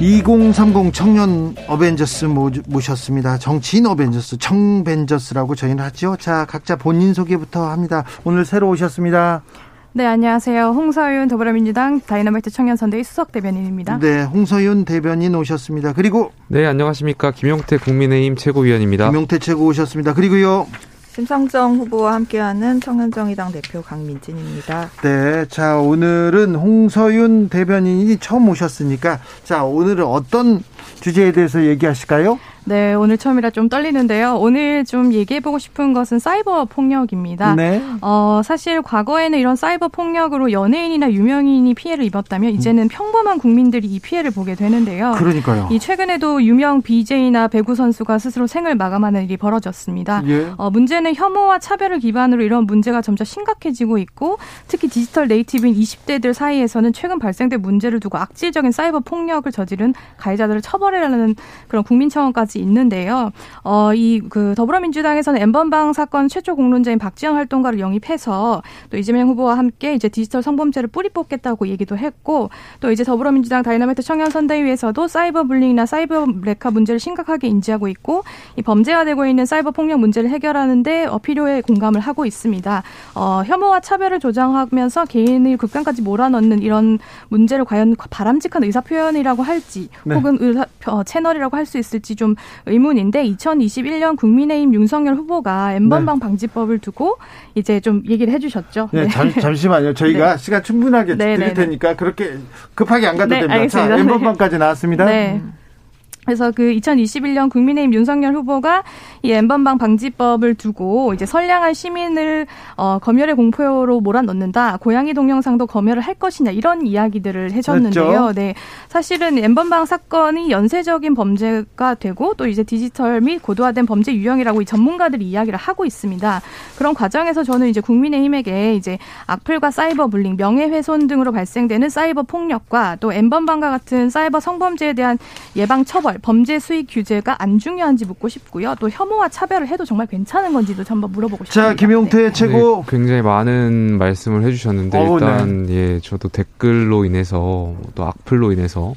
2030 청년 어벤져스 모셨습니다. 정치인 어벤져스, 청벤져스라고 저희는 하죠. 자, 각자 본인 소개부터 합니다. 오늘 새로 오셨습니다. 네, 안녕하세요. 홍서윤 더불어민주당 다이너마이트 청년선대위 수석 대변인입니다. 네, 홍서윤 대변인 오셨습니다. 그리고 네, 안녕하십니까. 김용태 국민의힘 최고위원입니다. 김용태 최고 오셨습니다. 그리고요. 심상정 후보와 함께하는 청년정의당 대표 강민진입니다. 네, 자 오늘은 홍서윤 대변인이 처음 오셨으니까 자 오늘은 어떤 주제에 대해서 얘기하실까요? 네, 오늘 처음이라 좀 떨리는데요. 오늘 좀 얘기해보고 싶은 것은 사이버 폭력입니다. 네. 어, 사실 과거에는 이런 사이버 폭력으로 연예인이나 유명인이 피해를 입었다면 이제는 평범한 국민들이 이 피해를 보게 되는데요. 그러니까요. 이 최근에도 유명 BJ나 배구 선수가 스스로 생을 마감하는 일이 벌어졌습니다. 예. 어, 문제는 혐오와 차별을 기반으로 이런 문제가 점차 심각해지고 있고 특히 디지털 native인 20대들 사이에서는 최근 발생된 문제를 두고 악질적인 사이버 폭력을 저지른 가해자들을 처 벌해라는 그런 국민청원까지 있는데요. 어, 이 그 더불어민주당에서는 N번방 사건 최초 공론자인 박지현 활동가를 영입해서 또 이재명 후보와 함께 이제 디지털 성범죄를 뿌리 뽑겠다고 얘기도 했고 또 이제 더불어민주당 다이너마이트 청년 선대위에서도 사이버 bullying이나 사이버 레카 문제를 심각하게 인지하고 있고 이 범죄화되고 있는 사이버 폭력 문제를 해결하는데 어, 필요에 공감을 하고 있습니다. 어, 혐오와 차별을 조장하면서 개인의 극단까지 몰아넣는 이런 문제를 과연 바람직한 의사 표현이라고 할지 네. 혹은 의사, 어, 채널이라고 할 수 있을지 좀 의문인데 2021년 국민의힘 윤석열 후보가 엠번방 네. 방지법을 두고 이제 좀 얘기를 해주셨죠. 네, 네. 잠, 잠시만요. 저희가 네. 시간 충분하게 네, 드릴 네, 네. 테니까 그렇게 급하게 안 가도 됩니다. 알겠습니다. 자, 엠번방까지 나왔습니다. 네. 그래서 그 2021년 국민의힘 윤석열 후보가 이 엠번방 방지법을 두고 이제 선량한 시민을 어, 검열의 공포로 몰아넣는다. 고양이 동영상도 검열을 할 것이냐 이런 이야기들을 해줬는데요. 그렇죠. 네, 사실은 엠번방 사건이 연쇄적인 범죄가 되고 또 이제 디지털 및 고도화된 범죄 유형이라고 이 전문가들이 이야기를 하고 있습니다. 그런 과정에서 저는 이제 국민의힘에게 이제 악플과 사이버 불링, 명예훼손 등으로 발생되는 사이버 폭력과 또 엠번방과 같은 사이버 성범죄에 대한 예방 처벌 범죄 수익 규제가 안 중요한지 묻고 싶고요. 또 혐오와 차별을 해도 정말 괜찮은 건지도 한번 물어보고 싶습니다. 자, 김용태 네. 최고 네, 굉장히 많은 말씀을 해주셨는데 오, 어, 일단 네. 예 저도 댓글로 인해서 또 악플로 인해서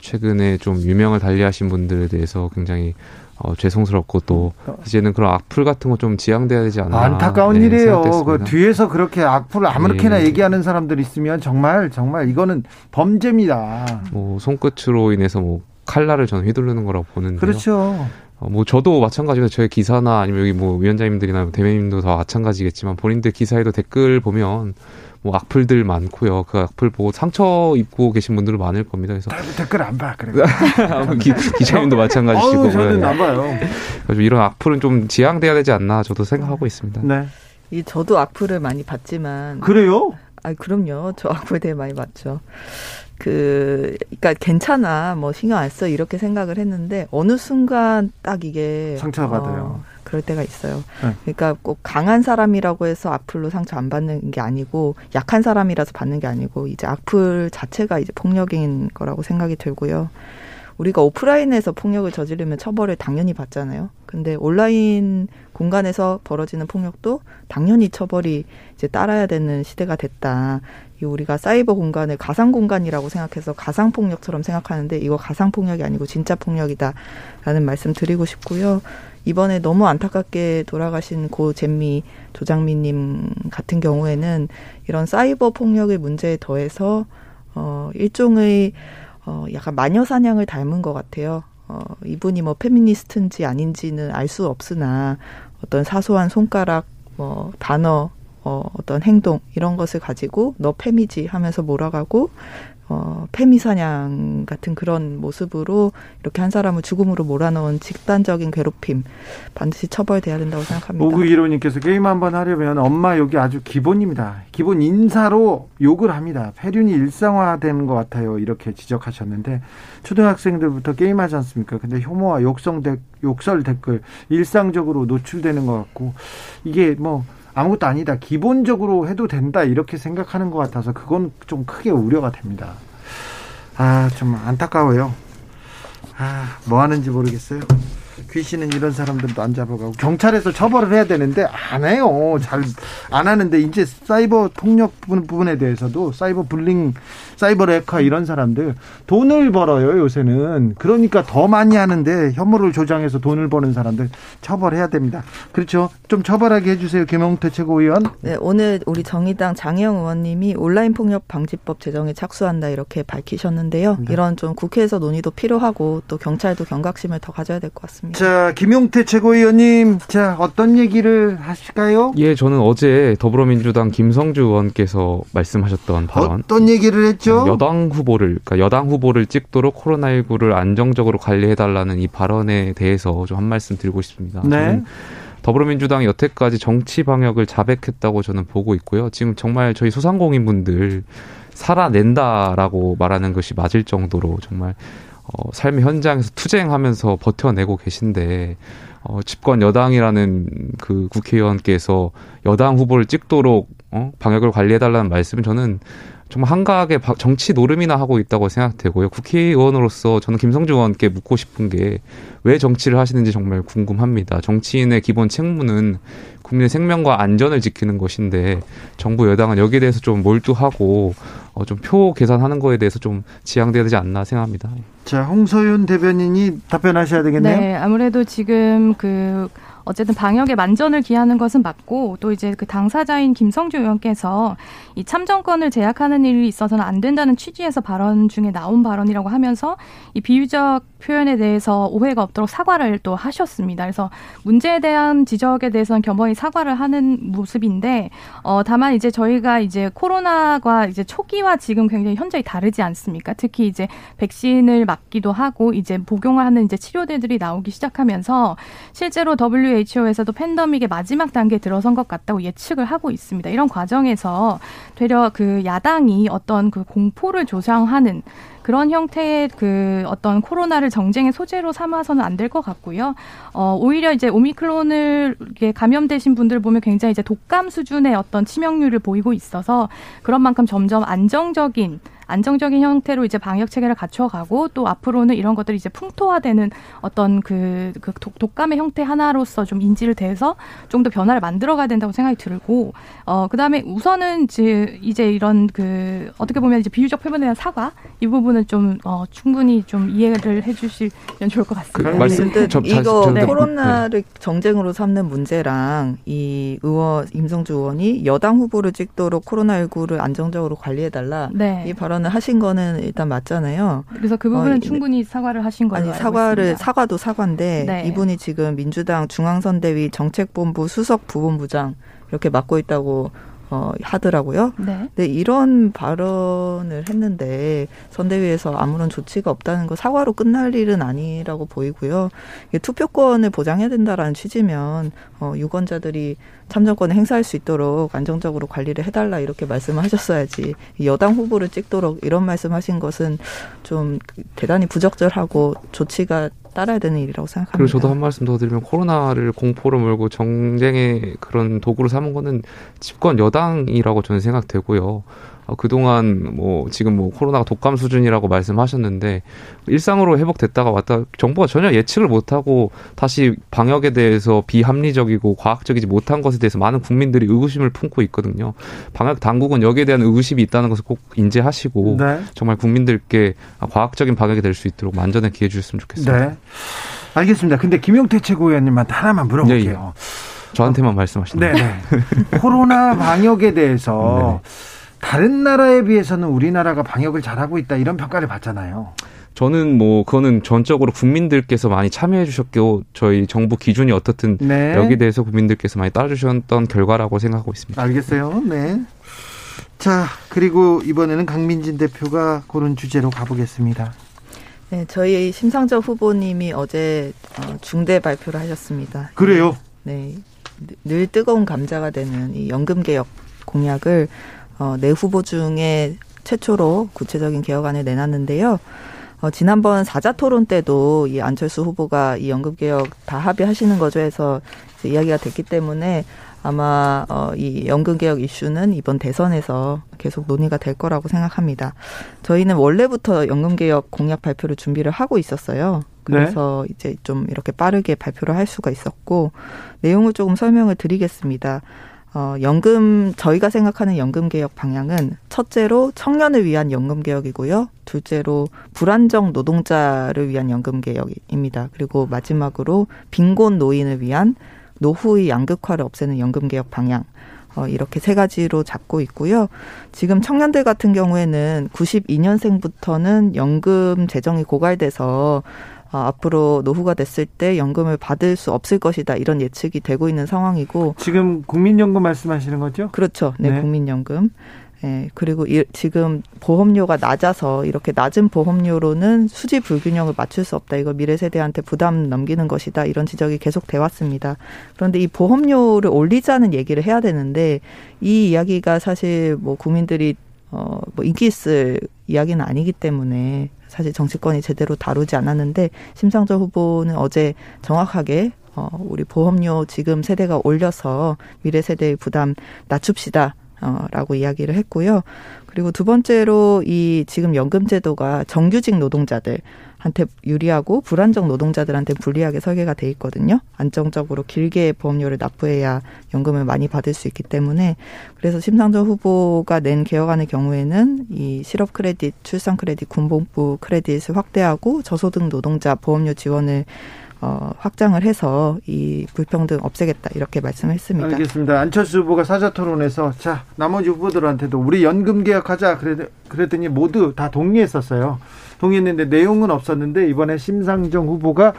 최근에 좀 유명을 달리하신 분들에 대해서 굉장히 어, 죄송스럽고 또 어. 이제는 그런 악플 같은 거 좀 지양돼야 되지 않나 안타까운 네, 일이에요. 그 뒤에서 그렇게 악플을 아무렇게나 네. 얘기하는 사람들 있으면 정말 정말 이거는 범죄입니다. 뭐 손끝으로 인해서 뭐 칼날을 저는 휘두르는 거라고 보는데요. 그렇죠. 어, 뭐 저도 마찬가지로 저의 기사나 아니면 여기 뭐 위원장님들이나 대변인도 다 마찬가지겠지만 본인들 기사에도 댓글 보면 뭐 악플들 많고요. 그 악플 보고 상처 입고 계신 분들도 많을 겁니다. 그래서 댓글 안 봐. 그래. 기, 기자님도 마찬가지시고. 어우, 저는 안 봐요. 그래서 이런 악플은 좀 지양돼야 되지 않나 저도 생각하고 있습니다. 네. 이 저도 악플을 많이 받지만 그래요? 아, 그럼요. 저 악플 되게 많이 받죠. 그, 그니까 괜찮아, 뭐 신경 안 써, 이렇게 생각을 했는데, 어느 순간 딱 이게. 상처받아요. 어, 그럴 때가 있어요. 네. 그러니까 꼭 강한 사람이라고 해서 악플로 상처 안 받는 게 아니고, 약한 사람이라서 받는 게 아니고, 이제 악플 자체가 이제 폭력인 거라고 생각이 들고요. 우리가 오프라인에서 폭력을 저지르면 처벌을 당연히 받잖아요. 근데 온라인 공간에서 벌어지는 폭력도 당연히 처벌이 이제 따라야 되는 시대가 됐다. 이 우리가 사이버 공간을 가상 공간이라고 생각해서 가상 폭력처럼 생각하는데 이거 가상 폭력이 아니고 진짜 폭력이다라는 말씀 드리고 싶고요. 이번에 너무 안타깝게 돌아가신 고 잼미 조장미님 같은 경우에는 이런 사이버 폭력의 문제에 더해서 어 일종의 어 약간 마녀 사냥을 닮은 것 같아요. 어 이분이 뭐 페미니스트인지 아닌지는 알 수 없으나 어떤 사소한 손가락 뭐 단어 어, 어떤 행동 이런 것을 가지고 너 페미지 하면서 몰아가고 어, 폐미사냥 같은 그런 모습으로 이렇게 한 사람을 죽음으로 몰아넣은 집단적인 괴롭힘 반드시 처벌돼야 된다고 생각합니다. 오구이로님께서 게임 한번 하려면 엄마 여기 아주 기본입니다. 기본 인사로 욕을 합니다. 폐륜이 일상화되는 것 같아요. 이렇게 지적하셨는데 초등학생들부터 게임하지 않습니까? 근데 혐오와 욕성 대, 욕설 댓글 일상적으로 노출되는 것 같고 이게 뭐 아무것도 아니다. 기본적으로 해도 된다. 이렇게 생각하는 것 같아서 그건 좀 크게 우려가 됩니다. 아, 좀 안타까워요. 아, 뭐 하는지 모르겠어요. 귀신은 이런 사람들도 안 잡아가고 경찰에서 처벌을 해야 되는데 안 해요. 잘 안 하는데 이제 사이버 폭력 부분에 대해서도 사이버 불링, 사이버 레카 이런 사람들 돈을 벌어요 요새는. 그러니까 더 많이 하는데 혐오를 조장해서 돈을 버는 사람들 처벌해야 됩니다. 그렇죠. 좀 처벌하게 해주세요 김영태 최고위원. 네 오늘 우리 정의당 장영 의원님이 온라인 폭력 방지법 제정에 착수한다 이렇게 밝히셨는데요. 네. 이런 좀 국회에서 논의도 필요하고 또 경찰도 경각심을 더 가져야 될 것 같습니다. 자, 김용태 최고위원님, 자, 어떤 얘기를 하실까요? 예, 저는 어제 더불어민주당 김성주 의원께서 말씀하셨던 발언. 어떤 얘기를 했죠? 여당 후보를, 그러니까 여당 후보를 찍도록 코로나19를 안정적으로 관리해달라는 이 발언에 대해서 좀 한 말씀 드리고 싶습니다. 네. 더불어민주당이 여태까지 정치 방역을 자백했다고 저는 보고 있고요. 지금 정말 저희 소상공인분들 살아낸다라고 말하는 것이 맞을 정도로 정말 어, 삶의 현장에서 투쟁하면서 버텨내고 계신데 어, 집권 여당이라는 그 국회의원께서 여당 후보를 찍도록 어, 방역을 관리해달라는 말씀은 저는 정말 한가하게 정치 노름이나 하고 있다고 생각되고요. 국회의원으로서 저는 김성주 의원께 묻고 싶은 게 왜 정치를 하시는지 정말 궁금합니다. 정치인의 기본 책무는 국민의 생명과 안전을 지키는 것인데 정부 여당은 여기에 대해서 좀 몰두하고 어, 좀 표 계산하는 거에 대해서 좀 지양돼야 되지 않나 생각합니다. 자, 홍소윤 대변인이 답변하셔야 되겠네요. 네, 아무래도 지금 그 어쨌든 방역에 만전을 기하는 것은 맞고 또 이제 그 당사자인 김성주 의원께서 이 참정권을 제약하는 일이 있어서는 안 된다는 취지에서 발언 중에 나온 발언이라고 하면서 이 비유적 표현에 대해서 오해가 없도록 사과를 또 하셨습니다. 그래서 문제에 대한 지적에 대해서는 겸허히 사과를 하는 모습인데 어 다만 이제 저희가 이제 코로나가 이제 초기와 지금 굉장히 현저히 다르지 않습니까? 특히 이제 백신을 맞기도 하고 이제 복용을 하는 이제 치료제들이 나오기 시작하면서 실제로 WHO에서도 팬더믹의 마지막 단계에 들어선 것 같다고 예측을 하고 있습니다. 이런 과정에서 되려 그 야당이 어떤 그 공포를 조장하는 그런 형태의 그 어떤 코로나를 정쟁의 소재로 삼아서는 안 될 것 같고요. 어, 오히려 이제 오미크론을 감염되신 분들 보면 굉장히 이제 독감 수준의 어떤 치명률을 보이고 있어서 그런 만큼 점점 안정적인 안정적인 형태로 이제 방역 체계를 갖춰가고 또 앞으로는 이런 것들이 이제 풍토화되는 어떤 그, 그 독감의 형태 하나로서 좀 인지를 돼서 좀 더 변화를 만들어가야 된다고 생각이 들고 어 그다음에 우선은 이제 이제 이런 그 어떻게 보면 이제 비유적 표현에 대한 사과 이 부분은 좀 어, 충분히 좀 이해를 해주시면 좋을 것 같습니다. 그 말씀 네. 이거 네. 코로나를 정쟁으로 삼는 문제랑 이 의원 임성주 의원이 여당 후보를 찍도록 코로나19를 안정적으로 관리해달라 네. 이 발언 발언을 하신 거는 일단 맞잖아요. 그래서 그 부분은 어, 충분히 사과를 하신 거예요. 아니 사과를 사과도 사과인데 네. 이분이 지금 민주당 중앙선대위 정책본부 수석 부본부장 이렇게 맡고 있다고 어, 하더라고요. 네. 근데 이런 발언을 했는데 선대위에서 아무런 조치가 없다는 거 사과로 끝날 일은 아니라고 보이고요. 투표권을 보장해야 된다라는 취지면 어, 유권자들이 참정권을 행사할 수 있도록 안정적으로 관리를 해달라 이렇게 말씀을 하셨어야지 여당 후보를 찍도록 이런 말씀하신 것은 좀 대단히 부적절하고 조치가 따라야 되는 일이라고 생각합니다. 그리고 저도 한 말씀 더 드리면 코로나를 공포로 몰고 정쟁의 그런 도구로 삼은 거는 집권 여당이라고 저는 생각되고요. 어, 그동안 뭐 지금 뭐 코로나가 독감 수준이라고 말씀하셨는데 일상으로 회복됐다가 왔다 정부가 전혀 예측을 못하고 다시 방역에 대해서 비합리적이고 과학적이지 못한 것에 대해서 많은 국민들이 의구심을 품고 있거든요. 방역 당국은 여기에 대한 의구심이 있다는 것을 꼭 인지하시고 네. 정말 국민들께 과학적인 방역이 될 수 있도록 만전에 기해 주셨으면 좋겠습니다. 네. 알겠습니다. 근데 김용태 최고위원님한테 하나만 물어볼게요. 네, 예. 저한테만 말씀하시네요. 네. 네. 코로나 방역에 대해서 네. 다른 나라에 비해서는 우리나라가 방역을 잘하고 있다 이런 평가를 받잖아요. 저는 뭐 그거는 전적으로 국민들께서 많이 참여해 주셨고 저희 정부 기준이 어떻든 네. 여기에 대해서 국민들께서 많이 따라주셨던 결과라고 생각하고 있습니다. 알겠어요. 네. 자, 그리고 이번에는 강민진 대표가 고른 주제로 가보겠습니다. 네, 저희 심상정 후보님이 어제 어, 중대 발표를 하셨습니다. 그래요? 네. 늘 뜨거운 감자가 되는 이 연금 개혁 공약을 어, 내 후보 중에 최초로 구체적인 개혁안을 내놨는데요. 어, 지난번 사자 토론 때도 이 안철수 후보가 이 연금 개혁 다 합의하시는 거죠 해서 이야기가 됐기 때문에 아마 어, 이 연금 개혁 이슈는 이번 대선에서 계속 논의가 될 거라고 생각합니다. 저희는 원래부터 연금 개혁 공약 발표를 준비를 하고 있었어요. 그래서 네. 이제 좀 이렇게 빠르게 발표를 할 수가 있었고 내용을 조금 설명을 드리겠습니다. 어, 연금 저희가 생각하는 연금 개혁 방향은 첫째로 청년을 위한 연금 개혁이고요. 둘째로 불안정 노동자를 위한 연금 개혁입니다. 그리고 마지막으로 빈곤 노인을 위한 노후의 양극화를 없애는 연금 개혁 방향 어, 이렇게 세 가지로 잡고 있고요. 지금 청년들 같은 경우에는 92년생부터는 연금 재정이 고갈돼서 어, 앞으로 노후가 됐을 때 연금을 받을 수 없을 것이다 이런 예측이 되고 있는 상황이고 지금 국민연금 말씀하시는 거죠? 그렇죠. 네, 네. 국민연금. 예, 그리고 이, 지금 보험료가 낮아서 이렇게 낮은 보험료로는 수지 불균형을 맞출 수 없다. 이거 미래 세대한테 부담 넘기는 것이다. 이런 지적이 계속 돼 왔습니다. 그런데 이 보험료를 올리자는 얘기를 해야 되는데 이 이야기가 사실 뭐 국민들이 어, 뭐 인기 있을 이야기는 아니기 때문에 사실 정치권이 제대로 다루지 않았는데 심상정 후보는 어제 정확하게 어, 우리 보험료 지금 세대가 올려서 미래 세대의 부담 낮춥시다. 어, 라고 이야기를 했고요. 그리고 두 번째로 이 지금 연금 제도가 정규직 노동자들 한테 유리하고 불안정 노동자들한테 불리하게 설계가 돼 있거든요. 안정적으로 길게 보험료를 납부해야 연금을 많이 받을 수 있기 때문에 그래서 심상정 후보가 낸 개혁안의 경우에는 이 실업 크레딧, 출산 크레딧, 군복부 크레딧을 확대하고 저소득 노동자 보험료 지원을 어, 확장을 해서 이 불평등 없애겠다 이렇게 말씀했습니다. 알겠습니다. 안철수 후보가 사자 토론에서 자 나머지 후보들한테도 우리 연금 개혁하자 그랬, 그랬더니 모두 다 동의했었어요. 동의했는데 내용은 없었는데 이번에 심상정 후보가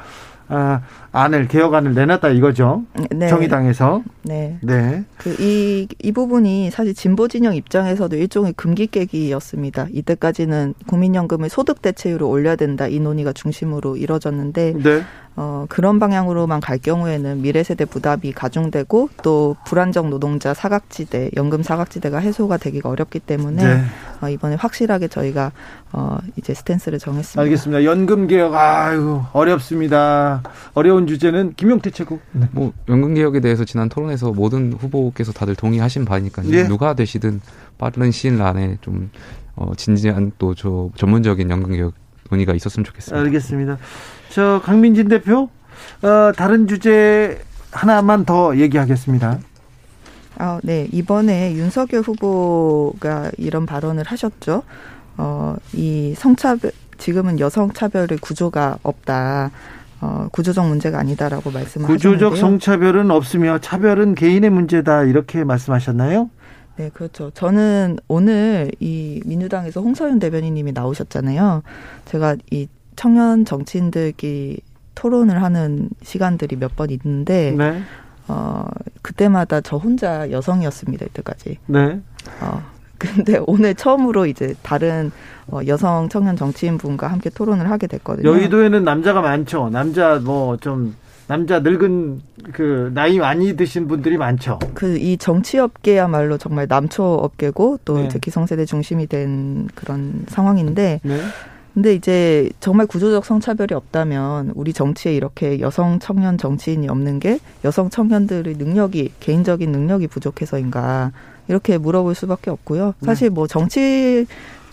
아, 안을 개혁안을 내놨다 이거죠. 네. 정의당에서. 네. 네. 그 이 이 부분이 사실 진보 진영 입장에서도 일종의 금기 깨기였습니다. 이때까지는 국민연금을 소득 대체율을 올려야 된다 이 논의가 중심으로 이뤄졌는데 네. 어, 그런 방향으로만 갈 경우에는 미래 세대 부담이 가중되고 또 불안정 노동자 사각지대, 연금 사각지대가 해소가 되기가 어렵기 때문에 네. 어, 이번에 확실하게 저희가 어, 이제 스탠스를 정했습니다. 알겠습니다. 연금 개혁 아유 어렵습니다. 어려운 주제는 김용태 최고. 네. 뭐 연금 개혁에 대해서 지난 토론에서 모든 후보께서 다들 동의하신 바니까요. 네. 누가 되시든 빠른 시일 안에 좀 어, 진지한 또 저 전문적인 연금 개혁 논의가 있었으면 좋겠습니다. 알겠습니다. 저 강민진 대표 어, 다른 주제 하나만 더 얘기하겠습니다. 아, 네. 이번에 윤석열 후보가 이런 발언을 하셨죠. 어, 이 성차별, 지금은 여성 차별의 구조가 없다. 어, 구조적 문제가 아니다라고 말씀하셨는데요. 구조적 성차별은 없으며 차별은 개인의 문제다 이렇게 말씀하셨나요? 네, 그렇죠. 저는 오늘 이 민주당에서 홍서윤 대변인님이 나오셨잖아요. 제가 이 청년 정치인들끼리 토론을 하는 시간들이 몇 번 있는데 네. 어 그때마다 저 혼자 여성이었습니다 이때까지. 네. 어 근데 오늘 처음으로 이제 다른 어, 여성 청년 정치인 분과 함께 토론을 하게 됐거든요. 여의도에는 남자가 많죠. 남자 뭐 좀 남자 늙은 그 나이 많이 드신 분들이 많죠. 그 이 정치업계야말로 정말 남초 업계고 또 네. 이제 기성세대 중심이 된 그런 상황인데. 네. 근데 이제 정말 구조적 성차별이 없다면 우리 정치에 이렇게 여성 청년 정치인이 없는 게 여성 청년들의 능력이 개인적인 능력이 부족해서인가 이렇게 물어볼 수밖에 없고요. 사실 뭐 정치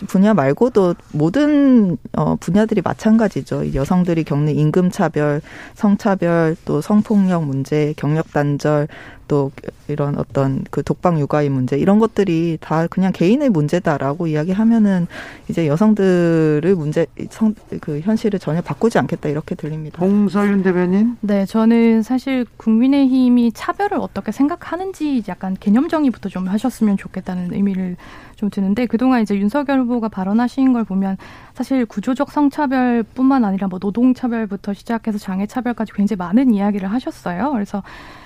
분야 말고도 모든 어 분야들이 마찬가지죠. 여성들이 겪는 임금 차별, 성차별, 또 성폭력 문제, 경력 단절, 또 이런 어떤 그 독방 육아의 문제 이런 것들이 다 그냥 개인의 문제다라고 이야기하면은 이제 여성들의 문제 성 그 현실을 전혀 바꾸지 않겠다 이렇게 들립니다. 홍서윤 대변인? 네, 저는 사실 국민의힘이 차별을 어떻게 생각하는지 약간 개념 정의부터 좀 하셨으면 좋겠다는 의미를 좀 드는데 그동안 이제 윤석열 후보가 발언하신 걸 보면 사실 구조적 성차별뿐만 아니라 뭐 노동차별부터 시작해서 장애차별까지 굉장히 많은 이야기를 하셨어요. 그래서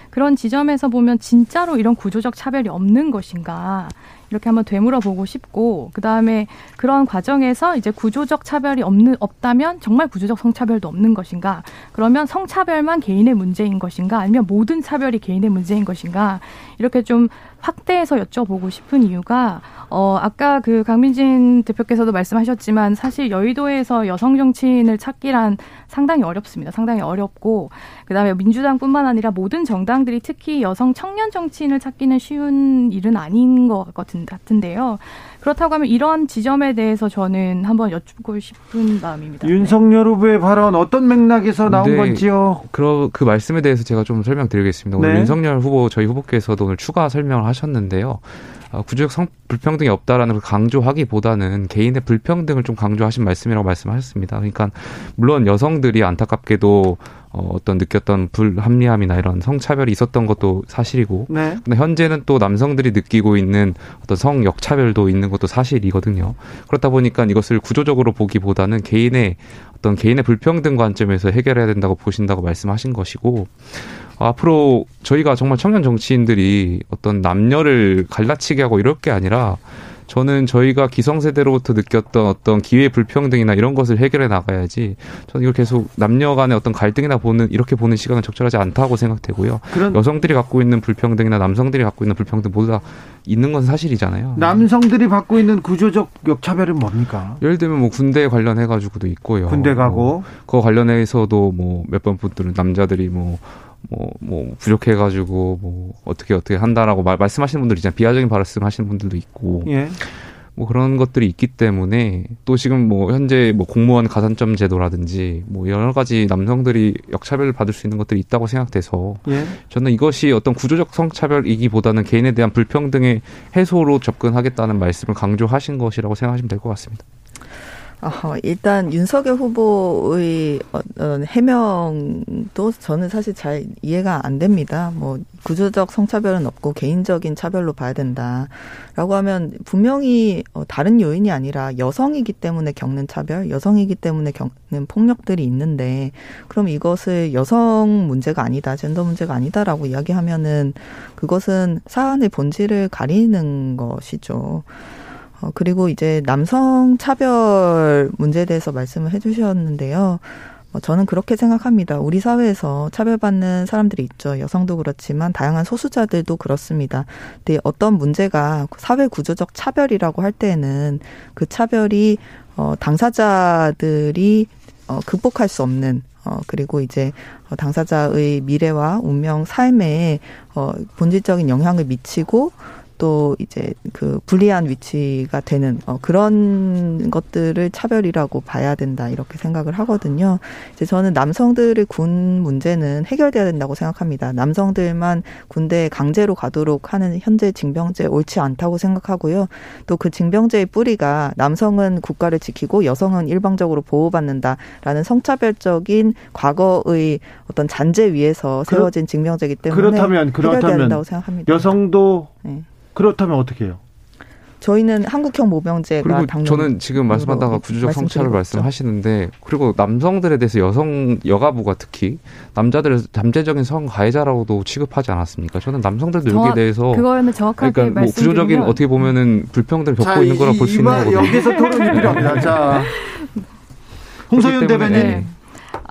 그런 지점에서 보면 진짜로 이런 구조적 차별이 없는 것인가 이렇게 한번 되물어보고 싶고 그 다음에 그런 과정에서 이제 구조적 차별이 없는 없다면 정말 구조적 성차별도 없는 것인가? 그러면 성차별만 개인의 문제인 것인가? 아니면 모든 차별이 개인의 문제인 것인가? 이렇게 좀 확대해서 여쭤보고 싶은 이유가 어 아까 그 강민진 대표께서도 말씀하셨지만 사실 여의도에서 여성 정치인을 찾기란 상당히 어렵습니다. 상당히 어렵고 그다음에 민주당뿐만 아니라 모든 정당들이 특히 여성 청년 정치인을 찾기는 쉬운 일은 아닌 것 같은데 요. 그렇다고 하면 이런 지점에 대해서 저는 한번 여쭙고 싶은 마음입니다. 윤석열 후보의 발언 어떤 맥락에서 나온 네, 건지요? 그, 그 말씀에 대해서 제가 좀 설명드리겠습니다. 오늘 네. 윤석열 후보 저희 후보께서도 오늘 추가 설명을 하셨는데요. 어, 구조적 성 불평등이 없다라는 걸 강조하기보다는 개인의 불평등을 좀 강조하신 말씀이라고 말씀하셨습니다. 그러니까 물론 여성들이 안타깝게도 어, 어떤 느꼈던 불합리함이나 이런 성차별이 있었던 것도 사실이고, 네. 근데 현재는 또 남성들이 느끼고 있는 어떤 성 역차별도 있는 것도 사실이거든요. 그렇다 보니까 이것을 구조적으로 보기보다는 개인의 어떤 개인의 불평등 관점에서 해결해야 된다고 보신다고 말씀하신 것이고, 앞으로 저희가 정말 청년 정치인들이 어떤 남녀를 갈라치게 하고 이럴 게 아니라 저는 저희가 기성세대로부터 느꼈던 어떤 기회 불평등이나 이런 것을 해결해 나가야지 저는 이걸 계속 남녀 간의 어떤 갈등이나 보는 이렇게 보는 시간은 적절하지 않다고 생각되고요. 그런 여성들이 갖고 있는 불평등이나 남성들이 갖고 있는 불평등 모두 다 있는 건 사실이잖아요. 남성들이 받고 있는 구조적 역차별은 뭡니까? 예를 들면 뭐 군대 관련해 가지고도 있고요. 군대 가고 뭐 그거 관련해서도 뭐 몇 번 분들은 남자들이 뭐 뭐, 뭐, 부족해가지고, 뭐, 어떻게, 어떻게 한다라고 말, 말씀하시는 분들 있잖아요. 비하적인 말씀 하시는 분들도 있고. 예. 뭐 그런 것들이 있기 때문에 또 지금 뭐 현재 뭐 공무원 가산점 제도라든지 뭐 여러 가지 남성들이 역차별을 받을 수 있는 것들이 있다고 생각돼서 예. 저는 이것이 어떤 구조적 성차별이기보다는 개인에 대한 불평등의 해소로 접근하겠다는 말씀을 강조하신 것이라고 생각하시면 될 것 같습니다. 어, 일단 윤석열 후보의 어떤 해명도 저는 사실 잘 이해가 안 됩니다. 뭐 구조적 성차별은 없고 개인적인 차별로 봐야 된다라고 하면 분명히 어, 다른 요인이 아니라 여성이기 때문에 겪는 차별, 여성이기 때문에 겪는 폭력들이 있는데 그럼 이것을 여성 문제가 아니다, 젠더 문제가 아니다라고 이야기하면은 그것은 사안의 본질을 가리는 것이죠. 어, 그리고 이제 남성 차별 문제에 대해서 말씀을 해주셨는데요. 어, 저는 그렇게 생각합니다. 우리 사회에서 차별받는 사람들이 있죠. 여성도 그렇지만 다양한 소수자들도 그렇습니다. 근데 어떤 문제가 사회 구조적 차별이라고 할 때에는 그 차별이 어 당사자들이 어 극복할 수 없는 어, 그리고 이제 어, 당사자의 미래와 운명, 삶에 어, 본질적인 영향을 미치고 또 이제 그 불리한 위치가 되는 어, 그런 것들을 차별이라고 봐야 된다 이렇게 생각을 하거든요. 이제 저는 남성들의 군 문제는 해결돼야 된다고 생각합니다. 남성들만 군대에 강제로 가도록 하는 현재 징병제 옳지 않다고 생각하고요. 또 그 징병제의 뿌리가 남성은 국가를 지키고 여성은 일방적으로 보호받는다라는 성차별적인 과거의 어떤 잔재 위에서 세워진 징병제이기 때문에 그렇다면 그렇다면 여성도 네. 그렇다면 어떻게 해요? 저희는 한국형 모병제가 그리고 저는 지금 말씀하다가 구조적 성차를 말씀하시는데 그리고 남성들에 대해서 여성 여가부가 특히 남자들을 잠재적인 성 가해자라고도 취급하지 않았습니까? 저는 남성들도 정확, 여기에 대해서 그거는 정확하게 그러니까 뭐 구조적인 어떻게 보면은 불평등을 겪고 있는 거라 볼수 있는 거거든요. 여기서 토론이 필요합니다. 자, 홍소연 대변인. 네.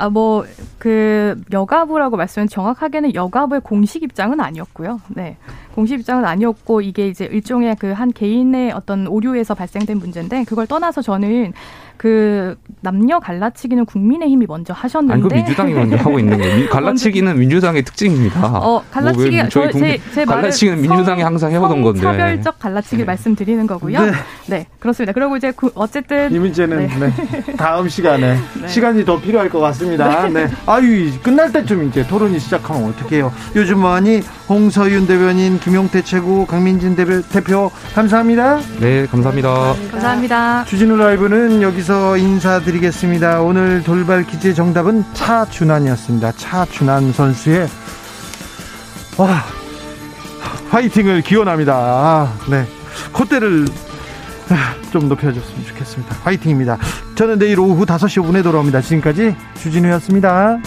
아, 뭐, 그, 여가부라고 말씀은 정확하게는 여가부의 공식 입장은 아니었고요. 네. 공식 입장은 아니었고, 이게 이제 일종의 그 한 개인의 어떤 오류에서 발생된 문제인데, 그걸 떠나서 저는 그 남녀 갈라치기는 국민의힘이 먼저 하셨는데 아니, 그 민주당이 먼저 하고 있는 거예요. 갈라치기는 민주당의 특징입니다. 어, 갈라치기 뭐 저희 제, 제 갈라치기는 민주당이 항상 해오던 건데 차별적 갈라치기 네. 말씀드리는 거고요. 네. 네. 그렇습니다. 그리고 이제 구, 어쨌든 이 문제는 네. 네. 다음 시간에 네. 시간이 더 필요할 것 같습니다. 네. 아유 끝날 때쯤 이제 토론이 시작하면 어떡해요. 요즘 뭐하니 홍서윤 대변인, 김용태 최고, 강민진 대표, 대표 감사합니다. 네, 감사합니다. 감사합니다. 주진우 라이브는 여기서 인사드리겠습니다. 오늘 돌발 퀴즈의 정답은 차준환이었습니다. 차준환 선수의 와 화이팅을 기원합니다. 아, 네. 콧대를 좀 높여줬으면 좋겠습니다. 화이팅입니다. 저는 내일 오후 5시 5분에 돌아옵니다. 지금까지 주진우였습니다.